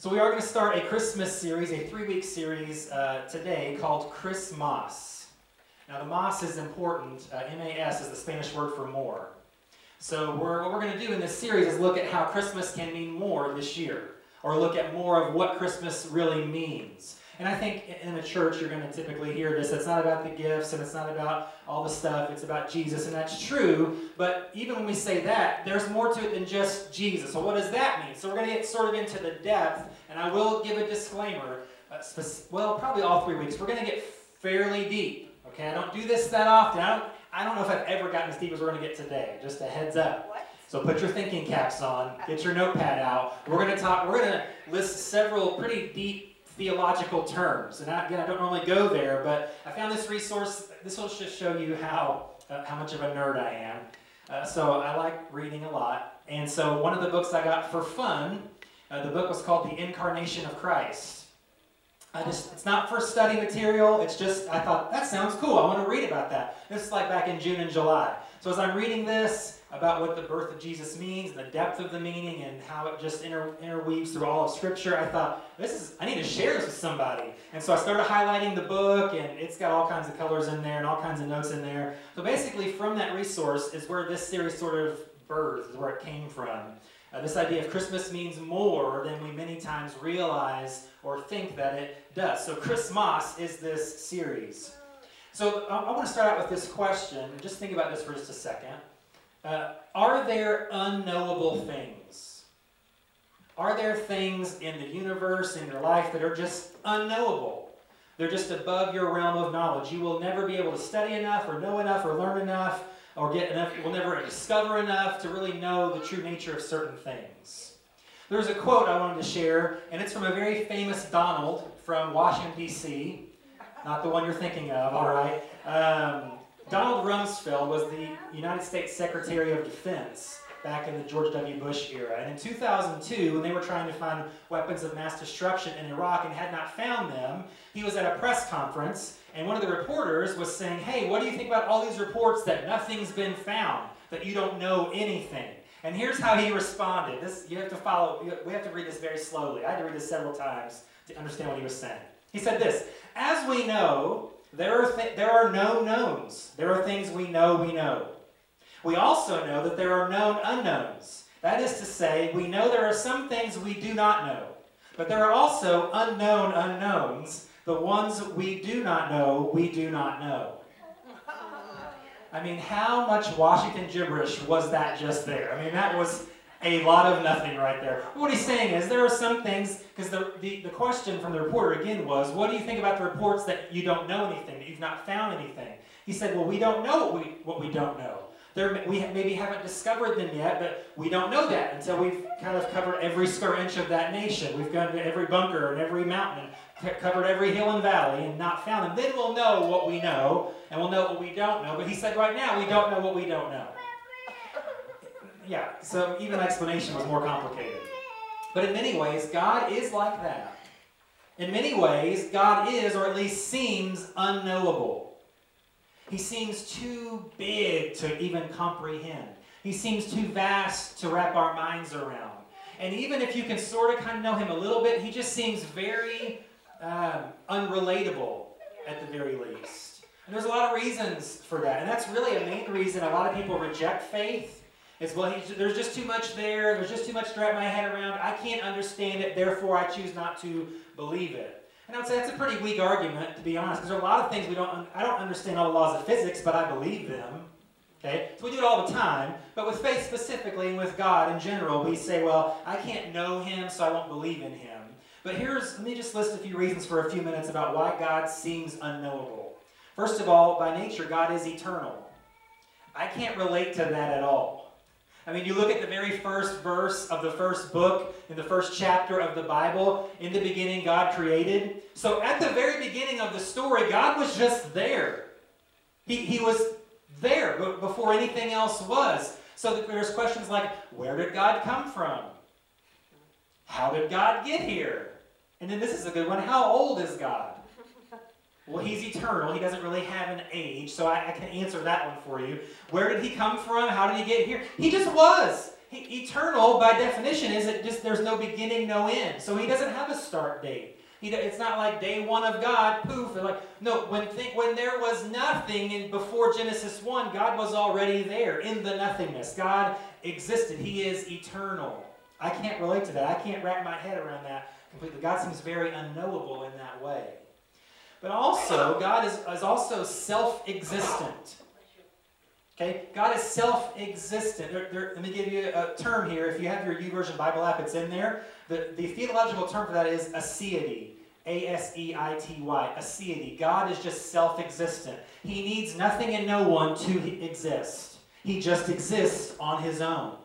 So, we are going to start a Christmas series, a three week series uh, today called Christmas. Now, the Mas is important. Uh, M-A-S is the Spanish word for more. So, we're, what we're going to do in this series is look at how Christmas can mean more this year, or look at more of what Christmas really means. And I think in a church, you're going to typically hear this. It's not about the gifts and it's not about all the stuff. It's about Jesus, and that's true. But even when we say that, there's more to it than just Jesus. So, what does that mean? So, we're going to get sort of into the depth, and I will give a disclaimer. Uh, well, probably all three weeks. We're going to get fairly deep. Okay, I don't do this that often. I don't, I don't know if I've ever gotten as deep as we're going to get today. Just a heads up. What? So put your thinking caps on, get your notepad out. We're going to talk. We're going to list several pretty deep theological terms. And I, again, I don't normally go there, but I found this resource. This will just show you how, uh, how much of a nerd I am. Uh, so I like reading a lot. And so one of the books I got for fun, uh, the book was called The Incarnation of Christ. I just, it's not for study material. It's just, I thought, that sounds cool. I want to read about that. This is like back in June and July. So as I'm reading this, about what the birth of Jesus means and the depth of the meaning and how it just inter- interweaves through all of Scripture, I thought, this is, I need to share this with somebody. And so I started highlighting the book, and it's got all kinds of colors in there and all kinds of notes in there. So basically, from that resource is where this series sort of birthed, where it came from. Uh, this idea of Christmas means more than we many times realize or think that it does. So, Christmas is this series. So, I, I want to start out with this question. Just think about this for just a second. Uh, are there unknowable things? Are there things in the universe, in your life, that are just unknowable? They're just above your realm of knowledge. You will never be able to study enough, or know enough, or learn enough, or get enough. Will never discover enough to really know the true nature of certain things. There's a quote I wanted to share, and it's from a very famous Donald from Washington, D.C. Not the one you're thinking of, all right? Um, Donald Rumsfeld was the United States Secretary of Defense back in the George W. Bush era. And in 2002, when they were trying to find weapons of mass destruction in Iraq and had not found them, he was at a press conference, and one of the reporters was saying, Hey, what do you think about all these reports that nothing's been found, that you don't know anything? And here's how he responded. This you have to follow. We have to read this very slowly. I had to read this several times to understand what he was saying. He said this: As we know, there are, th- there are known knowns. There are things we know we know. We also know that there are known unknowns. That is to say, we know there are some things we do not know. But there are also unknown unknowns. The ones we do not know, we do not know. I mean, how much Washington gibberish was that just there? I mean, that was a lot of nothing right there. What he's saying is there are some things, because the, the, the question from the reporter again was, what do you think about the reports that you don't know anything, that you've not found anything? He said, well, we don't know what we, what we don't know. There, we maybe haven't discovered them yet, but we don't know that until we've kind of covered every square inch of that nation. We've gone to every bunker and every mountain, and covered every hill and valley, and not found them. Then we'll know what we know, and we'll know what we don't know. But he said, right now, we don't know what we don't know yeah, so even explanation was more complicated. But in many ways, God is like that. In many ways, God is, or at least seems, unknowable. He seems too big to even comprehend. He seems too vast to wrap our minds around. And even if you can sort of kind of know him a little bit, he just seems very um, unrelatable at the very least. And there's a lot of reasons for that. And that's really a main reason a lot of people reject faith it's, well, there's just too much there. There's just too much to wrap my head around. I can't understand it, therefore I choose not to believe it. And I would say that's a pretty weak argument, to be honest, because there are a lot of things we don't, I don't understand all the laws of physics, but I believe them. Okay? So we do it all the time. But with faith specifically and with God in general, we say, well, I can't know Him, so I won't believe in Him. But here's, let me just list a few reasons for a few minutes about why God seems unknowable. First of all, by nature, God is eternal. I can't relate to that at all. I mean, you look at the very first verse of the first book, in the first chapter of the Bible. In the beginning, God created. So at the very beginning of the story, God was just there. He, he was there before anything else was. So there's questions like, where did God come from? How did God get here? And then this is a good one. How old is God? Well, he's eternal. He doesn't really have an age, so I, I, can answer that one for you. Where did he come from? How did he get here? He just was. he, eternal, by definition, is it just there's no beginning, no end. So he doesn't have a start date. He, it's not like day one of God, poof. Like no, when think, when there was nothing in before Genesis one, God was already there in the nothingness. God existed. He is eternal. I can't relate to that. I can't wrap my head around that completely. God seems very unknowable in that way. But also, God is, is also self-existent. Okay, God is self-existent. There, there, let me give you a term here. If you have your YouVersion Bible app, it's in there. The, the theological term for that is aseity. A-S-E-I-T-Y. Aseity. God is just self-existent. He needs nothing and no one to exist. He just exists on his own.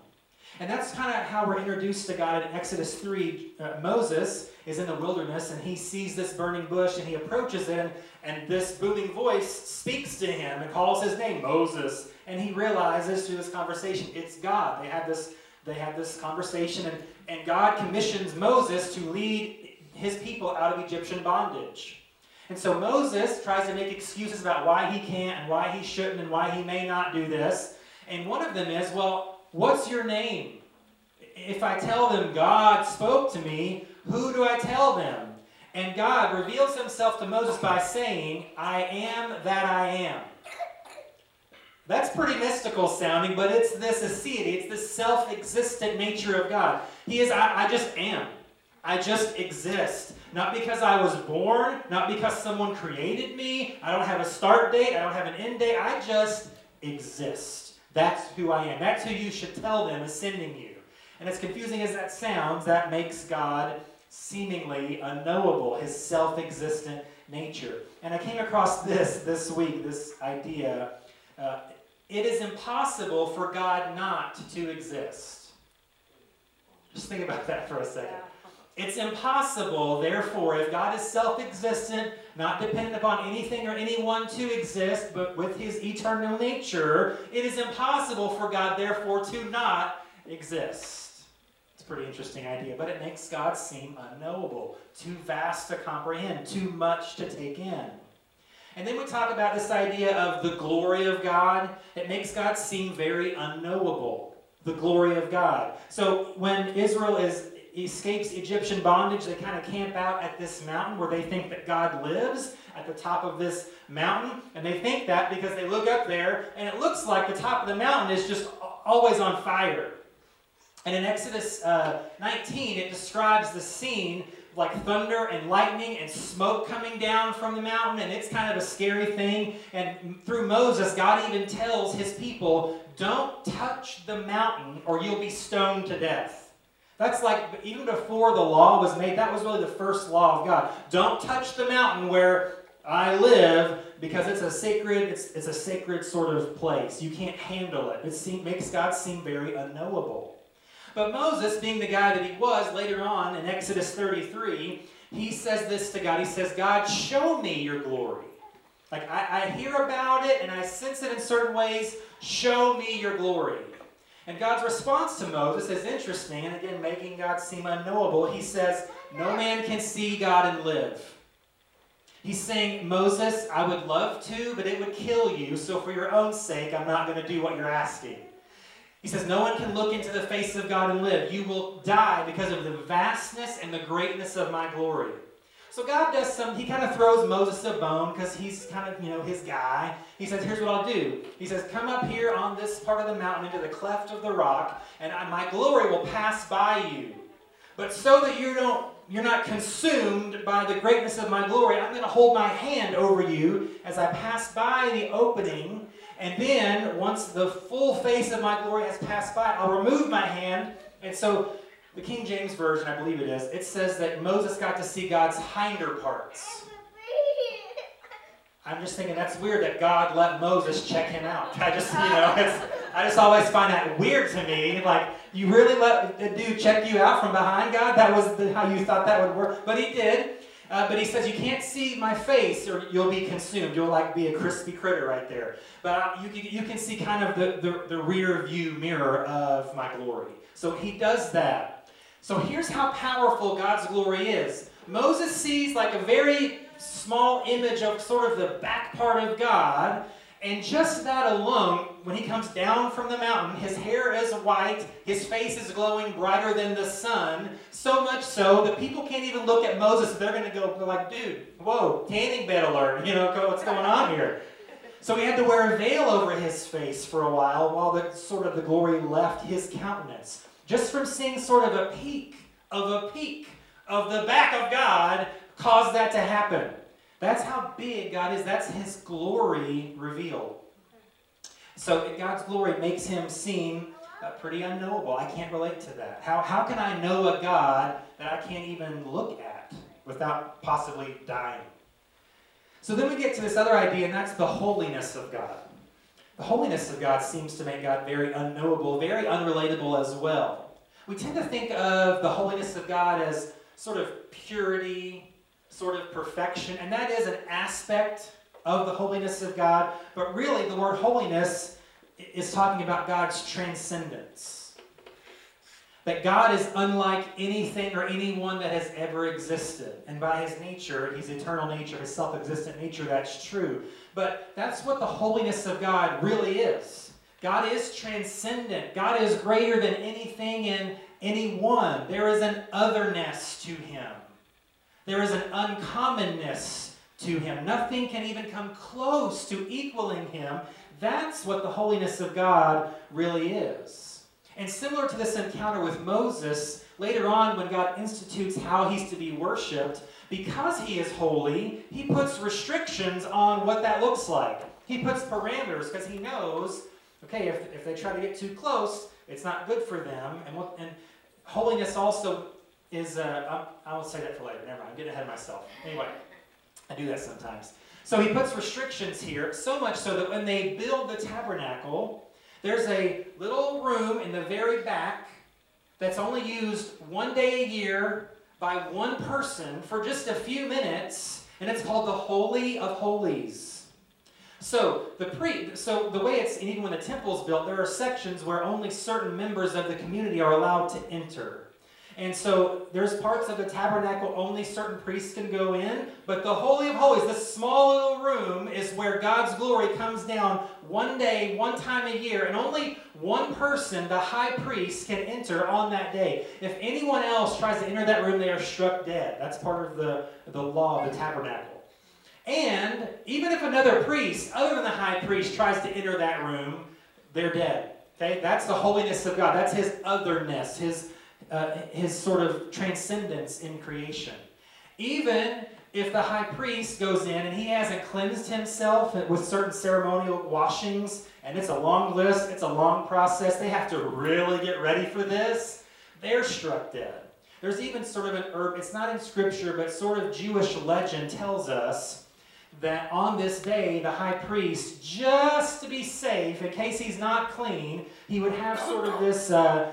And that's kind of how we're introduced to God in Exodus 3. Uh, Moses is in the wilderness and he sees this burning bush and he approaches it and, this booming voice speaks to him and calls his name Moses and he realizes through this conversation it's God. They have this they have this conversation and, and God commissions Moses to lead his people out of Egyptian bondage. And so Moses tries to make excuses about why he can't and why he shouldn't and why he may not do this. And one of them is, well, what's your name? If I tell them God spoke to me, who do I tell them? And God reveals himself to Moses by saying, I am that I am. That's pretty mystical sounding, but it's this aseity, it's this self existent nature of God. He is, I, I just am. I just exist. Not because I was born, not because someone created me. I don't have a start date, I don't have an end date. I just exist. That's who I am. That's who you should tell them is sending you. And as confusing as that sounds, that makes God seemingly unknowable, his self existent nature. And I came across this this week, this idea. Uh, it is impossible for God not to exist. Just think about that for a second. It's impossible, therefore, if God is self existent, not dependent upon anything or anyone to exist, but with his eternal nature, it is impossible for God, therefore, to not exist. It's a pretty interesting idea, but it makes God seem unknowable, too vast to comprehend, too much to take in. And then we talk about this idea of the glory of God. It makes God seem very unknowable. The glory of God. So when Israel is escapes Egyptian bondage, they kind of camp out at this mountain where they think that God lives at the top of this mountain. And they think that because they look up there and it looks like the top of the mountain is just always on fire. And in Exodus uh, 19, it describes the scene like thunder and lightning and smoke coming down from the mountain, and it's kind of a scary thing. And through Moses, God even tells his people, Don't touch the mountain or you'll be stoned to death. That's like, even before the law was made, that was really the first law of God. Don't touch the mountain where I live because it's a sacred, it's, it's a sacred sort of place. You can't handle it. It seem, makes God seem very unknowable. But Moses, being the guy that he was, later on in Exodus 33, he says this to God. He says, God, show me your glory. Like, I, I hear about it and I sense it in certain ways. Show me your glory. And God's response to Moses is interesting, and again, making God seem unknowable. He says, No man can see God and live. He's saying, Moses, I would love to, but it would kill you, so for your own sake, I'm not going to do what you're asking. He says, No one can look into the face of God and live. You will die because of the vastness and the greatness of my glory. So God does some, he kind of throws Moses a bone because he's kind of, you know, his guy. He says, Here's what I'll do. He says, Come up here on this part of the mountain into the cleft of the rock, and my glory will pass by you. But so that you don't you're not consumed by the greatness of my glory, I'm going to hold my hand over you as I pass by the opening and then, once the full face of my glory has passed by, I'll remove my hand. And so, the King James Version, I believe it is, it says that Moses got to see God's hinder parts. I'm just thinking that's weird that God let Moses check him out. I just, you know, I just always find that weird to me. Like, you really let a dude check you out from behind God? That was the, how you thought that would work. But he did. Uh, but he says, You can't see my face or you'll be consumed. You'll like be a crispy critter right there. But you, can, you can see kind of the, the, the rear view mirror of my glory. So he does that. So here's how powerful God's glory is Moses sees like a very small image of sort of the back part of God, and just that alone when he comes down from the mountain, his hair is white, his face is glowing brighter than the sun, so much so that people can't even look at Moses. They're going to go, they're like, dude, whoa, tanning bed alert. You know, what's going on here? So he had to wear a veil over his face for a while while the sort of the glory left his countenance. Just from seeing sort of a peek of a peek of the back of God caused that to happen. That's how big God is. That's his glory revealed. So God's glory makes him seem uh, pretty unknowable. I can't relate to that. How, how can I know a God that I can't even look at without possibly dying? So then we get to this other idea, and that's the holiness of God. The holiness of God seems to make God very unknowable, very unrelatable as well. We tend to think of the holiness of God as sort of purity, sort of perfection, and that is an aspect of the holiness of God, but really the word holiness is talking about God's transcendence. That God is unlike anything or anyone that has ever existed. And by his nature, his eternal nature, his self existent nature, that's true. But that's what the holiness of God really is. God is transcendent. God is greater than anything and anyone. There is an otherness to him, there is an uncommonness to him. Nothing can even come close to equaling him. That's what the holiness of God really is. And similar to this encounter with Moses, later on when God institutes how he's to be worshiped, because he is holy, he puts restrictions on what that looks like. He puts parameters because he knows, okay, if, if they try to get too close, it's not good for them. And, what, and holiness also is, uh, I will say that for later. Never mind, I'm getting ahead of myself. Anyway, I do that sometimes. So he puts restrictions here, so much so that when they build the tabernacle, there's a little room in the very back that's only used one day a year by one person for just a few minutes, and it's called the Holy of Holies. So the pre, so the way it's, even when the temple is built, there are sections where only certain members of the community are allowed to enter. And so there's parts of the tabernacle only certain priests can go in, but the Holy of Holies, this small little room, is where God's glory comes down one day, one time a year, and only one person, the high priest, can enter on that day. If anyone else tries to enter that room, they are struck dead. That's part of the, the law of the tabernacle. And even if another priest, other than the high priest, tries to enter that room, they're dead. Okay? That's the holiness of God. That's his otherness, his uh, his sort of transcendence in creation. Even if the high priest goes in and he hasn't cleansed himself with certain ceremonial washings, and it's a long list, it's a long process, they have to really get ready for this, they're struck dead. There's even sort of an herb, it's not in scripture, but sort of Jewish legend tells us that on this day, the high priest, just to be safe, in case he's not clean, he would have sort of this, uh,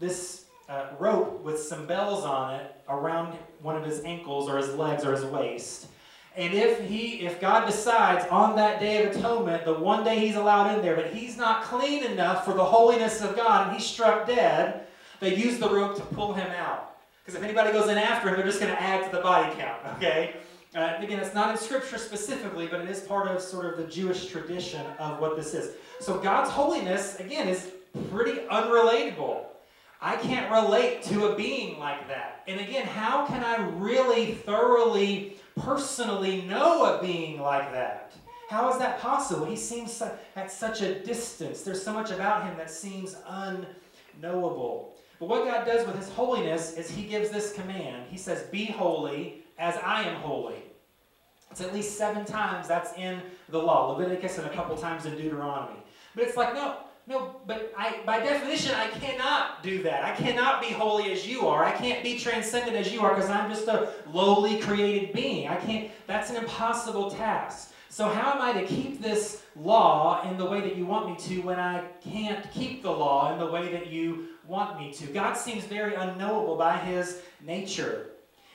this uh, rope with some bells on it around one of his ankles or his legs or his waist. And if he, if God decides on that day of atonement, the one day he's allowed in there, but he's not clean enough for the holiness of God and he's struck dead, they use the rope to pull him out. Because if anybody goes in after him, they're just going to add to the body count, okay? Uh, again, it's not in Scripture specifically, but it is part of sort of the Jewish tradition of what this is. So God's holiness, again, is pretty unrelatable. I can't relate to a being like that. And again, how can I really thoroughly, personally know a being like that? How is that possible? He seems at such a distance. There's so much about him that seems unknowable. But what God does with his holiness is he gives this command. He says, Be holy as I am holy. It's at least seven times that's in the law. Leviticus and a couple times in Deuteronomy. But it's like, no, no, but I, by definition, I cannot do that. I cannot be holy as you are. I can't be transcendent as you are because I'm just a lowly created being. I can't, that's an impossible task. So, how am I to keep this law in the way that you want me to when I can't keep the law in the way that you want me to? God seems very unknowable by his nature.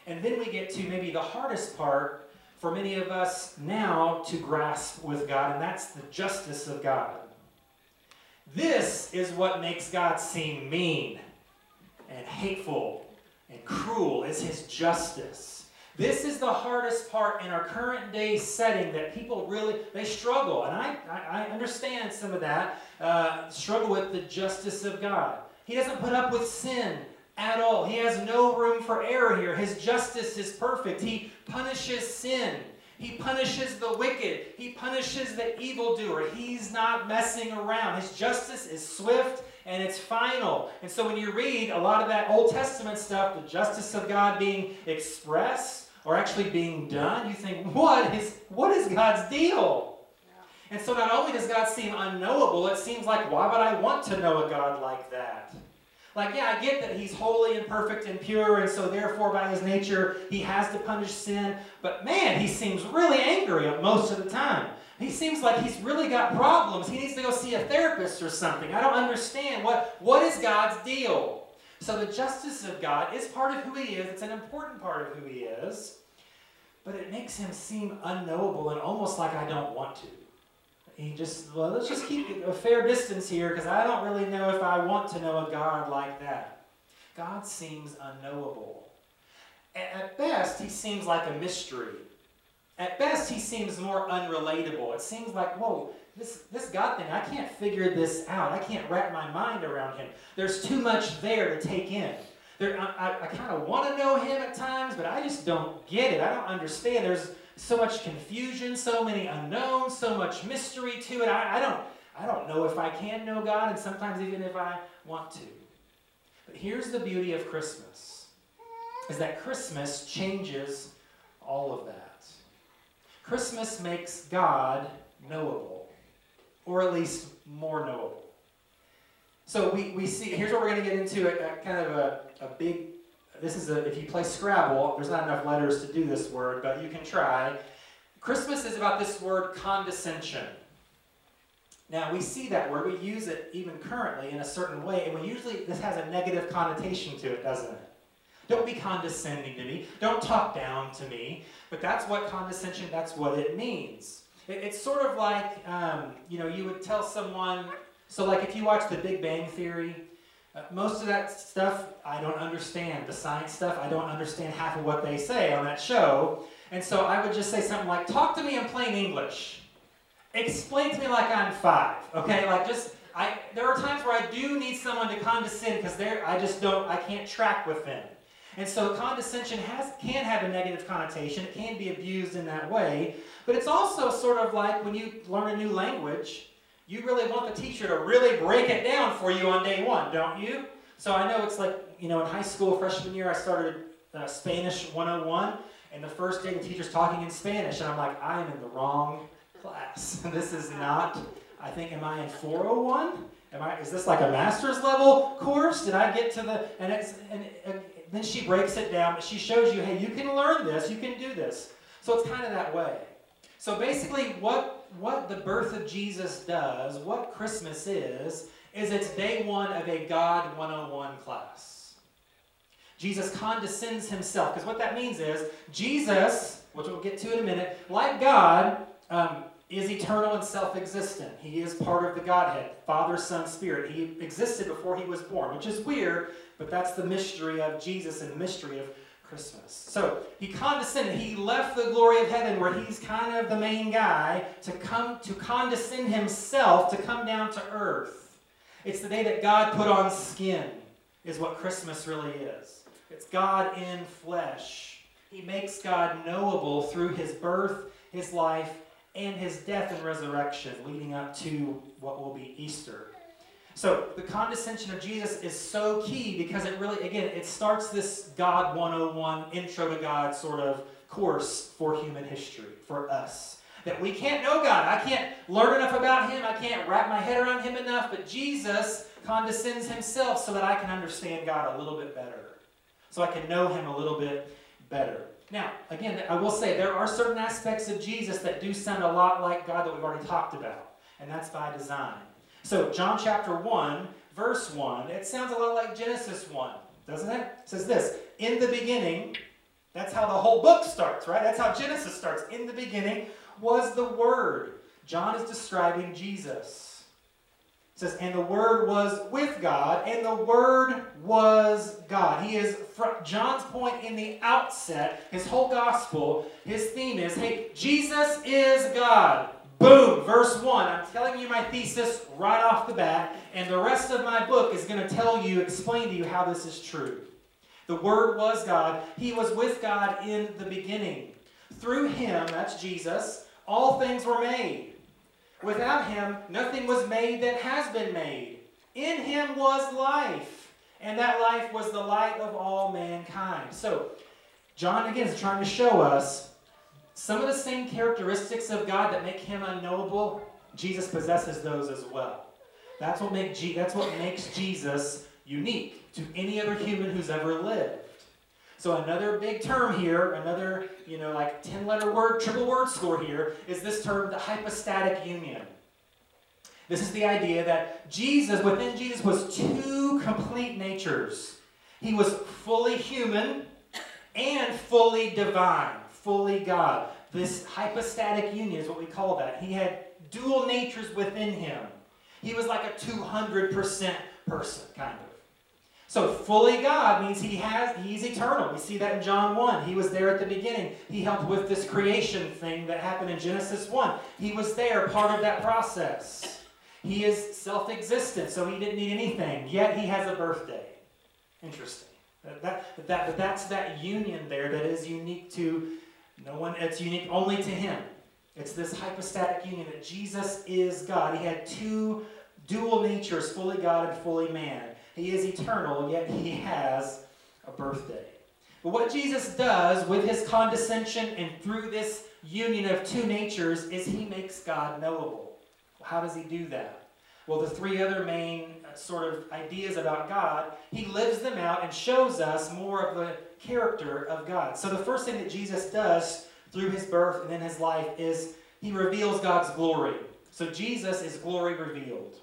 And then we get to maybe the hardest part for many of us now to grasp with God, and that's the justice of God. This is what makes God seem mean and hateful and cruel is his justice. This is the hardest part in our current day setting that people really they struggle, and I I, I understand some of that uh, struggle with the justice of God. He doesn't put up with sin at all. He has no room for error here. His justice is perfect. He punishes sin. He punishes the wicked. He punishes the evildoer. He's not messing around. His justice is swift and it's final. And so when you read a lot of that Old Testament stuff, the justice of God being expressed or actually being done, you think, what is what is God's deal? And so not only does God seem unknowable, it seems like why would I want to know a God like that? Like, yeah, I get that he's holy and perfect and pure, and so therefore, by his nature, he has to punish sin. But man, he seems really angry most of the time. He seems like he's really got problems. He needs to go see a therapist or something. I don't understand. What, what is God's deal? So, the justice of God is part of who he is, it's an important part of who he is, but it makes him seem unknowable and almost like I don't want to he just, well, let's just keep a fair distance here because I don't really know if I want to know a God like that. God seems unknowable. At best, he seems like a mystery. At best, he seems more unrelatable. It seems like, whoa, this, this God thing, I can't figure this out. I can't wrap my mind around him. There's too much there to take in. There, I, I, I kind of want to know him at times, but I just don't get it. I don't understand. There's so much confusion, so many unknowns, so much mystery to it. I, I, don't, I don't know if I can know God, and sometimes even if I want to. But here's the beauty of Christmas, is that Christmas changes all of that. Christmas makes God knowable, or at least more knowable. So we, we see, here's what we're going to get into, a, a kind of a, a big this is a, if you play Scrabble, there's not enough letters to do this word, but you can try. Christmas is about this word condescension. Now, we see that word, we use it even currently in a certain way, and we usually, this has a negative connotation to it, doesn't it? Don't be condescending to me. Don't talk down to me. But that's what condescension, that's what it means. It, it's sort of like, um, you know, you would tell someone, so like if you watch The Big Bang Theory, Uh, most of that stuff I don't understand. The science stuff, I don't understand half of what they say on that show. And so I would just say something like, talk to me in plain English. Explain to me like I'm five. Okay? Like just I there are times where I do need someone to condescend because I just don't I can't track with them. And so condescension has can have a negative connotation. It can be abused in that way. But it's also sort of like when you learn a new language, you really want the teacher to really break it down for you on day one, don't you? So I know it's like, you know, in high school, freshman year, I started uh, Spanish 101, and the first day the teacher's talking in Spanish, and I'm like, I am in the wrong class. this is not, I think, am I in 401? Am I, is this like a master's level course? Did I get to the, and it's, and, and then she breaks it down, but she shows you, hey, you can learn this, you can do this. So it's kind of that way. So basically, what, what the birth of Jesus does, what Christmas is, is it's day one of a God 101 class. Jesus condescends himself, because what that means is Jesus, which we'll get to in a minute, like God, um, is eternal and self existent. He is part of the Godhead Father, Son, Spirit. He existed before he was born, which is weird, but that's the mystery of Jesus and the mystery of Christmas. So he condescended. He left the glory of heaven where he's kind of the main guy to come to condescend himself to come down to earth. It's the day that God put on skin, is what Christmas really is. It's God in flesh. He makes God knowable through his birth, his life, and his death and resurrection, leading up to what will be Easter. So the condescension of Jesus is so key because it really, again, it starts this God 101 intro to God sort of course for human history, for us. That we can't know God. I can't learn enough about Him. I can't wrap my head around Him enough. But Jesus condescends Himself so that I can understand God a little bit better. So I can know Him a little bit better. Now, again, I will say there are certain aspects of Jesus that do sound a lot like God that we've already talked about. And that's by design. So, John chapter 1, verse 1, it sounds a lot like Genesis 1, doesn't it? It says this In the beginning, that's how the whole book starts, right? That's how Genesis starts. In the beginning was the Word. John is describing Jesus. It says, and the Word was with God, and the Word was God. He is, from John's point in the outset, his whole gospel, his theme is, hey, Jesus is God. Boom, verse 1. I'm telling you my thesis right off the bat, and the rest of my book is going to tell you, explain to you how this is true. The Word was God. He was with God in the beginning. Through him, that's Jesus, all things were made. Without him, nothing was made that has been made. In him was life, and that life was the light of all mankind. So, John again is trying to show us some of the same characteristics of God that make him unknowable. Jesus possesses those as well. That's what, make that's what makes Jesus unique to any other human who's ever lived. So another big term here, another, you know, like 10 letter word, triple word score here, is this term, the hypostatic union. This is the idea that Jesus, within Jesus, was two complete natures. He was fully human and fully divine, fully God. This hypostatic union is what we call that. He had dual natures within him. He was like a 200% person, kind of. So fully God means he has he's eternal. We see that in John 1. He was there at the beginning. He helped with this creation thing that happened in Genesis 1. He was there, part of that process. He is self-existent, so he didn't need anything. Yet he has a birthday. Interesting. That, that, that, but that's that union there that is unique to no one, it's unique only to him. It's this hypostatic union that Jesus is God. He had two dual natures, fully God and fully man. He is eternal, yet he has a birthday. But what Jesus does with his condescension and through this union of two natures is he makes God knowable. How does he do that? Well, the three other main sort of ideas about God, he lives them out and shows us more of the character of God. So the first thing that Jesus does through his birth and then his life is he reveals God's glory. So Jesus is glory revealed.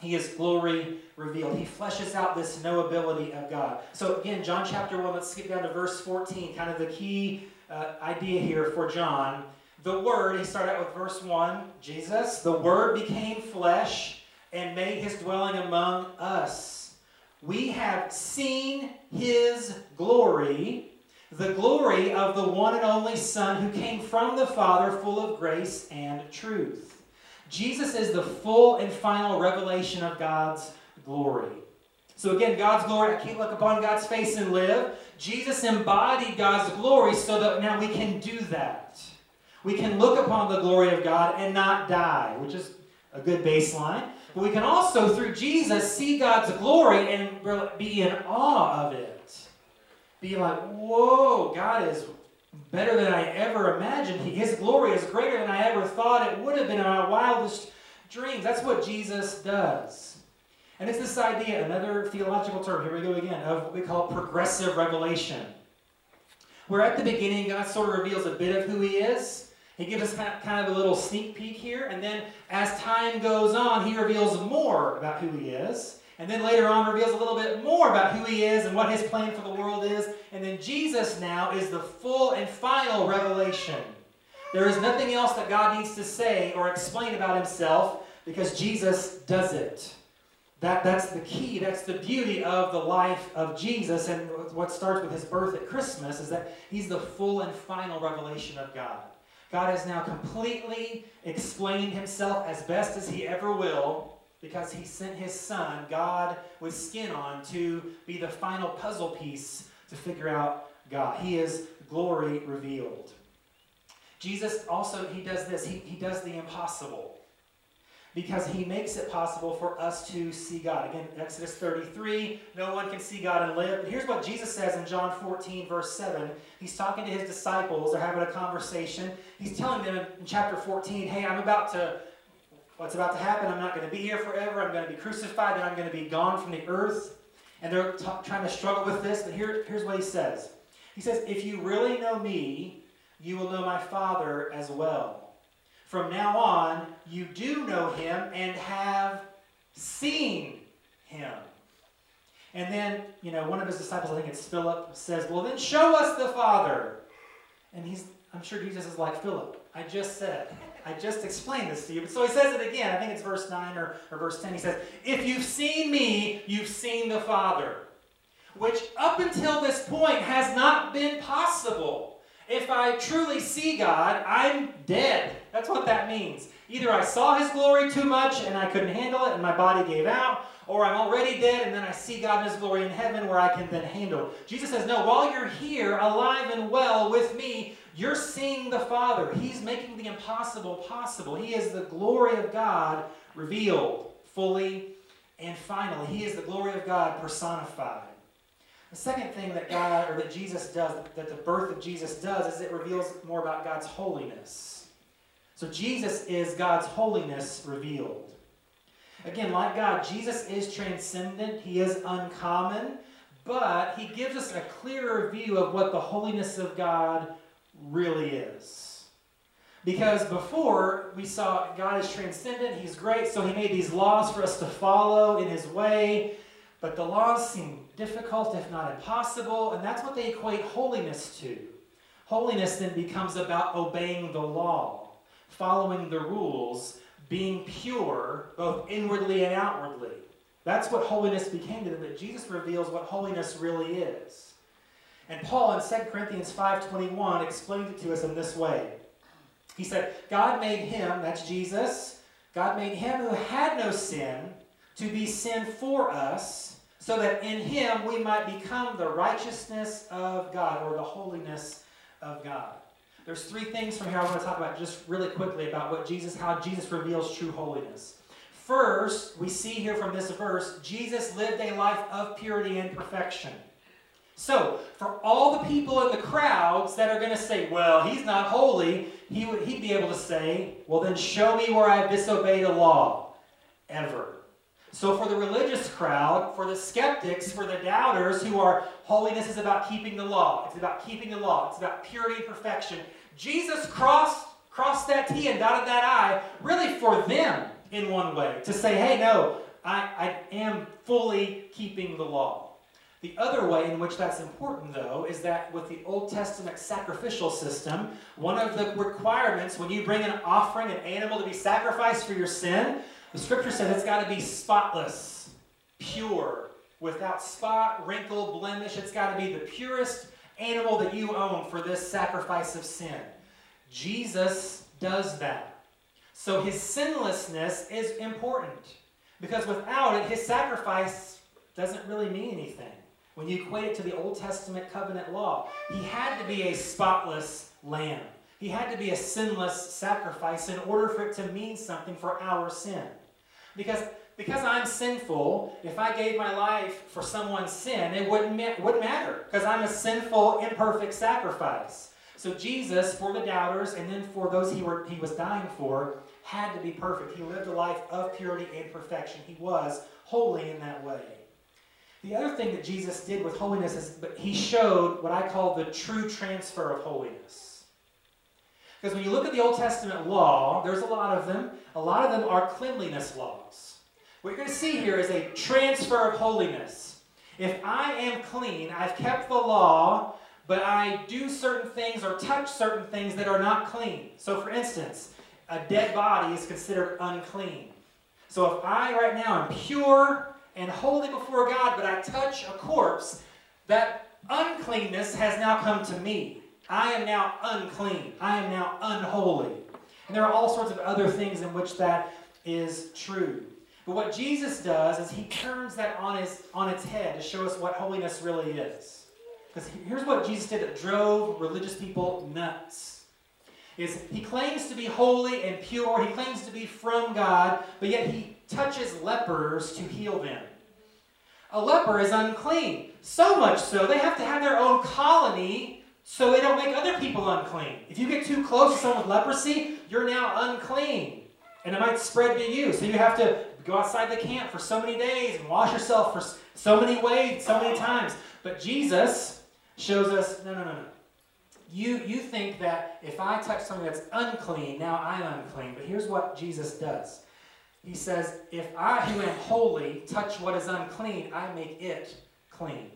He is glory revealed. He fleshes out this knowability of God. So, again, John chapter 1, let's skip down to verse 14, kind of the key uh, idea here for John. The Word, he started out with verse 1 Jesus, the Word became flesh and made his dwelling among us. We have seen his glory, the glory of the one and only Son who came from the Father, full of grace and truth. Jesus is the full and final revelation of God's glory. So again, God's glory, I can't look upon God's face and live. Jesus embodied God's glory so that now we can do that. We can look upon the glory of God and not die, which is a good baseline. But we can also, through Jesus, see God's glory and be in awe of it. Be like, whoa, God is better than I ever imagined. His glory is greater than I ever thought it would have been in my wildest dreams. That's what Jesus does. And it's this idea, another theological term, here we go again, of what we call progressive revelation. Where at the beginning, God sort of reveals a bit of who He is. He gives us kind of a little sneak peek here. And then as time goes on, He reveals more about who He is. And then later on reveals a little bit more about who he is and what his plan for the world is. And then Jesus now is the full and final revelation. There is nothing else that God needs to say or explain about himself because Jesus does it. That, that's the key. That's the beauty of the life of Jesus. And what starts with his birth at Christmas is that he's the full and final revelation of God. God has now completely explained himself as best as he ever will because he sent his son, God with skin on, to be the final puzzle piece to figure out God. He is glory revealed. Jesus also, he does this, he, he does the impossible because he makes it possible for us to see God. Again, Exodus 33, no one can see God and live. But here's what Jesus says in John 14, verse 7. He's talking to his disciples, they're having a conversation. He's telling them in chapter 14, hey, I'm about to what's about to happen. I'm not going to be here forever. I'm going to be crucified, and I'm going to be gone from the earth. And they're t- trying to struggle with this, but here, here's what he says He says, If you really know me, you will know my Father as well. From now on, you do know him and have seen him. And then, you know, one of his disciples, I think it's Philip, says, Well, then show us the Father. And he's, I'm sure Jesus is like, Philip, I just said. I just explained this to you. But so he says it again. I think it's verse 9 or, or verse 10. He says, If you've seen me, you've seen the Father. Which up until this point has not been possible. If I truly see God, I'm dead. That's what that means. Either I saw his glory too much and I couldn't handle it and my body gave out, or I'm already dead and then I see God in his glory in heaven where I can then handle. Jesus says, No, while you're here, alive and well with me, you're seeing the Father. He's making the impossible possible. He is the glory of God revealed fully and finally. He is the glory of God personified. The second thing that God or that Jesus does, that the birth of Jesus does, is it reveals more about God's holiness. So Jesus is God's holiness revealed. Again, like God, Jesus is transcendent, he is uncommon, but he gives us a clearer view of what the holiness of God really is. Because before we saw God is transcendent, he's great, so he made these laws for us to follow in his way, but the laws seem difficult, if not impossible, and that's what they equate holiness to. Holiness then becomes about obeying the law, following the rules, being pure, both inwardly and outwardly. That's what holiness became to them, that Jesus reveals what holiness really is. And Paul in 2 Corinthians 5.21 explains it to us in this way. He said, God made him, that's Jesus, God made him who had no sin to be sin for us, so that in him we might become the righteousness of God, or the holiness of God. There's three things from here I want to talk about just really quickly about what Jesus, how Jesus reveals true holiness. First, we see here from this verse, Jesus lived a life of purity and perfection. So, for all the people in the crowds that are going to say, well, he's not holy, he would, he'd be able to say, well, then show me where I've disobeyed a law. Ever. So, for the religious crowd, for the skeptics, for the doubters who are, holiness is about keeping the law. It's about keeping the law. It's about purity and perfection. Jesus crossed, crossed that T and dotted that I, really for them in one way, to say, hey, no, I, I am fully keeping the law. The other way in which that's important, though, is that with the Old Testament sacrificial system, one of the requirements when you bring an offering, an animal to be sacrificed for your sin, the scripture says it's got to be spotless, pure, without spot, wrinkle, blemish. It's got to be the purest animal that you own for this sacrifice of sin. Jesus does that. So his sinlessness is important because without it, his sacrifice doesn't really mean anything. When you equate it to the Old Testament covenant law, he had to be a spotless lamb. He had to be a sinless sacrifice in order for it to mean something for our sin. Because, because I'm sinful, if I gave my life for someone's sin, it wouldn't, ma- wouldn't matter because I'm a sinful, imperfect sacrifice. So Jesus, for the doubters, and then for those he, were, he was dying for, had to be perfect. He lived a life of purity and perfection. He was holy in that way. The other thing that Jesus did with holiness is he showed what I call the true transfer of holiness. Because when you look at the Old Testament law, there's a lot of them. A lot of them are cleanliness laws. What you're going to see here is a transfer of holiness. If I am clean, I've kept the law, but I do certain things or touch certain things that are not clean. So, for instance, a dead body is considered unclean. So, if I right now am pure and holy before God, but I touch a corpse, that uncleanness has now come to me. I am now unclean. I am now unholy. And there are all sorts of other things in which that is true. But what Jesus does is he turns that on, his, on its head to show us what holiness really is. Because here's what Jesus did that drove religious people nuts. Is he claims to be holy and pure, he claims to be from God, but yet he touches lepers to heal them. A leper is unclean. So much so, they have to have their own colony so they don't make other people unclean. If you get too close to someone with leprosy, you're now unclean. And it might spread to you. So you have to go outside the camp for so many days and wash yourself for so many ways, so many times. But Jesus shows us no, no, no, no. You, you think that if I touch something that's unclean, now I'm unclean. But here's what Jesus does He says, If I, who am holy, touch what is unclean, I make it clean.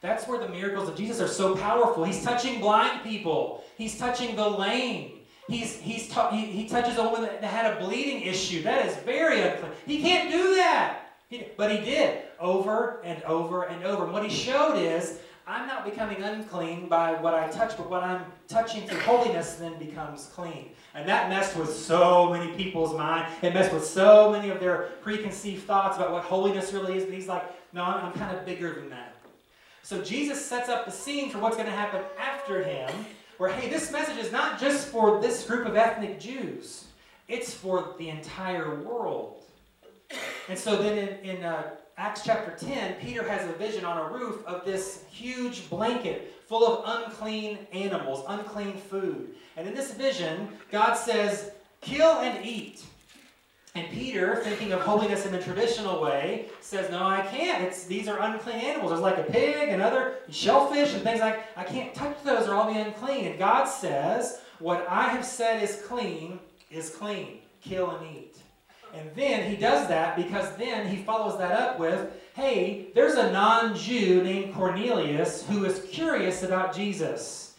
That's where the miracles of Jesus are so powerful. He's touching blind people, He's touching the lame, he's, he's ta- he, he touches a woman that had a bleeding issue. That is very unclean. He can't do that. He, but he did over and over and over. And what he showed is I'm not becoming unclean by what I touch, but what I'm touching through holiness then becomes clean. And that messed with so many people's mind. It messed with so many of their preconceived thoughts about what holiness really is. But he's like, no, I'm, I'm kind of bigger than that. So Jesus sets up the scene for what's going to happen after him, where, hey, this message is not just for this group of ethnic Jews, it's for the entire world. And so then in, in uh, Acts chapter 10, Peter has a vision on a roof of this huge blanket full of unclean animals, unclean food. And in this vision, God says, kill and eat. And Peter, thinking of holiness in the traditional way, says, No, I can't. It's, these are unclean animals. There's like a pig and other shellfish and things like I can't touch those or I'll be unclean. And God says, What I have said is clean is clean. Kill and eat. And then he does that because then he follows that up with, Hey, there's a non Jew named Cornelius who is curious about Jesus.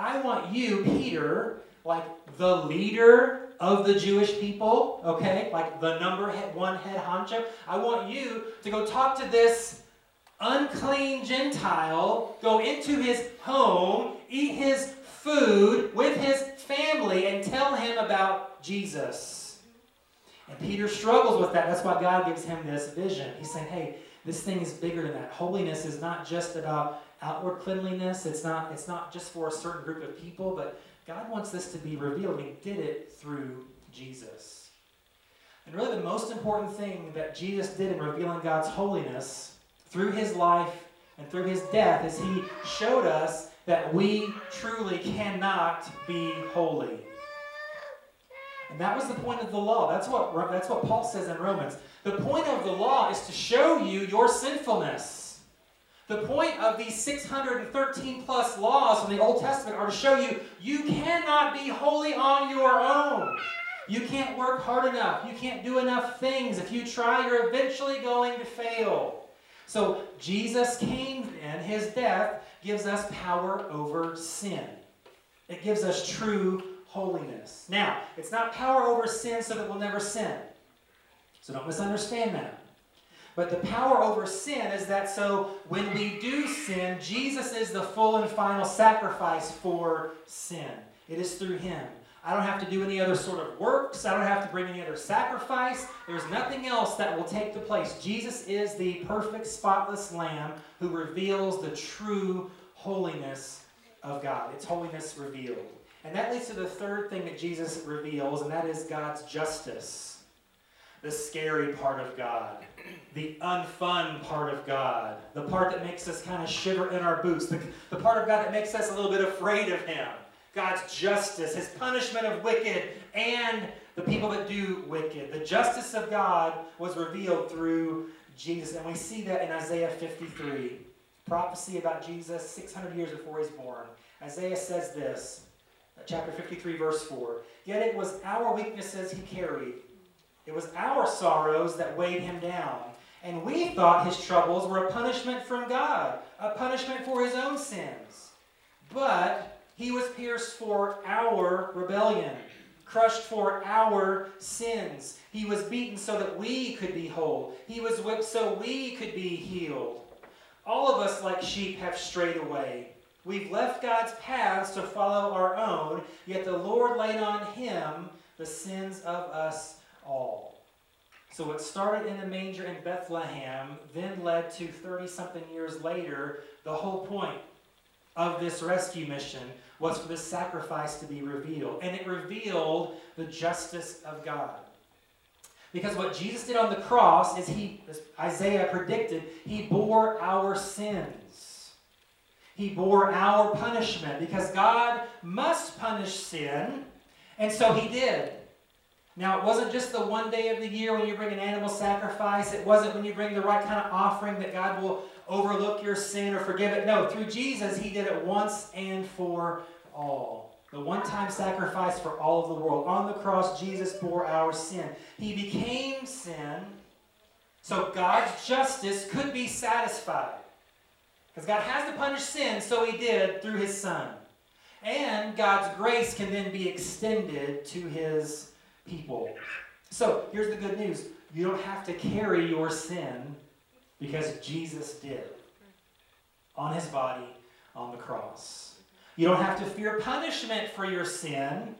I want you, Peter, like the leader of the Jewish people, okay, like the number one head honcho, I want you to go talk to this unclean Gentile, go into his home, eat his food with his family, and tell him about Jesus. And Peter struggles with that. That's why God gives him this vision. He's saying, hey, this thing is bigger than that. Holiness is not just about outward cleanliness. It's not, it's not just for a certain group of people, but God wants this to be revealed, He did it through Jesus. And really, the most important thing that Jesus did in revealing God's holiness through His life and through His death is He showed us that we truly cannot be holy. And that was the point of the law. That's what, that's what Paul says in Romans. The point of the law is to show you your sinfulness. The point of these 613 plus laws from the Old Testament are to show you you cannot be holy on your own. You can't work hard enough. You can't do enough things. If you try, you're eventually going to fail. So Jesus came and his death gives us power over sin. It gives us true holiness. Now, it's not power over sin so that we'll never sin. So don't misunderstand that. But the power over sin is that so when we do sin, Jesus is the full and final sacrifice for sin. It is through him. I don't have to do any other sort of works. I don't have to bring any other sacrifice. There's nothing else that will take the place. Jesus is the perfect, spotless Lamb who reveals the true holiness of God. It's holiness revealed. And that leads to the third thing that Jesus reveals, and that is God's justice the scary part of God, the unfun part of God, the part that makes us kind of shiver in our boots, the, the part of God that makes us a little bit afraid of Him. God's justice, His punishment of wicked, and the people that do wicked. The justice of God was revealed through Jesus, and we see that in Isaiah 53, prophecy about Jesus 600 years before He's born. Isaiah says this, chapter 53, verse 4 Yet it was our weaknesses He carried it was our sorrows that weighed him down. And we thought his troubles were a punishment from God, a punishment for his own sins. But he was pierced for our rebellion, crushed for our sins. He was beaten so that we could be whole. He was whipped so we could be healed. All of us, like sheep, have strayed away. We've left God's paths to follow our own, yet the Lord laid on him the sins of us all. So what started in a manger in Bethlehem then led to 30 something years later, the whole point of this rescue mission was for this sacrifice to be revealed. And it revealed the justice of God. Because what Jesus did on the cross is he, as Isaiah predicted, he bore our sins. He bore our punishment because God must punish sin, and so he did. Now, it wasn't just the one day of the year when you bring an animal sacrifice. It wasn't when you bring the right kind of offering that God will overlook your sin or forgive it. No, through Jesus, He did it once and for all. The one time sacrifice for all of the world. On the cross, Jesus bore our sin. He became sin so God's justice could be satisfied. Because God has to punish sin, so He did through His Son. and God's grace can then be extended to his people. So here's the good news you don't have to carry your sin because Jesus did on his body on the cross. You don't have to fear punishment for your sin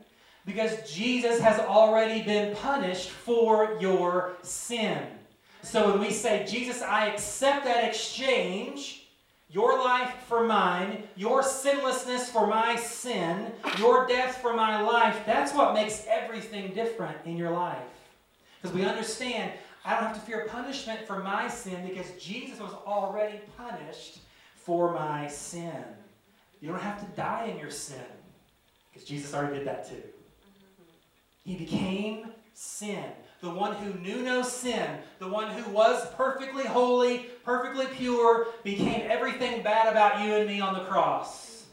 because Jesus has already been punished for your sin. So when we say, Jesus, I accept that exchange, your life for mine, your sinlessness for my sin, your death for my life, that's what makes everything different in your life. Because we understand I don't have to fear punishment for my sin because Jesus was already punished for my sin. You don't have to die in your sin because Jesus already did that too. He became sin. The one who knew no sin, the one who was perfectly holy, perfectly pure, became everything bad about you and me on the cross.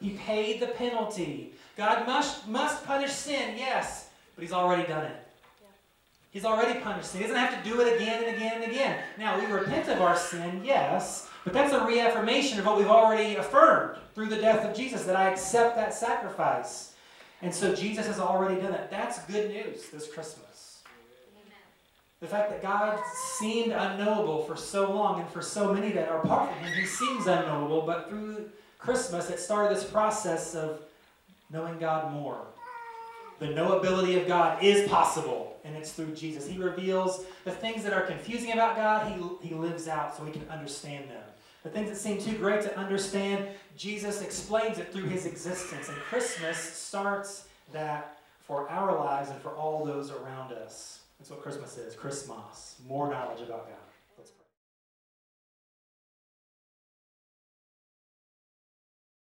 He paid the penalty. God must, must punish sin, yes, but He's already done it. He's already punished sin. He doesn't have to do it again and again and again. Now, we repent of our sin, yes, but that's a reaffirmation of what we've already affirmed through the death of Jesus, that I accept that sacrifice. And so Jesus has already done that. That's good news this Christmas. The fact that God seemed unknowable for so long, and for so many that are apart from Him, He seems unknowable, but through Christmas, it started this process of knowing God more. The knowability of God is possible, and it's through Jesus. He reveals the things that are confusing about God, He, he lives out so we can understand them. The things that seem too great to understand, Jesus explains it through His existence. And Christmas starts that for our lives and for all those around us. That's what Christmas is Christmas, more knowledge about God.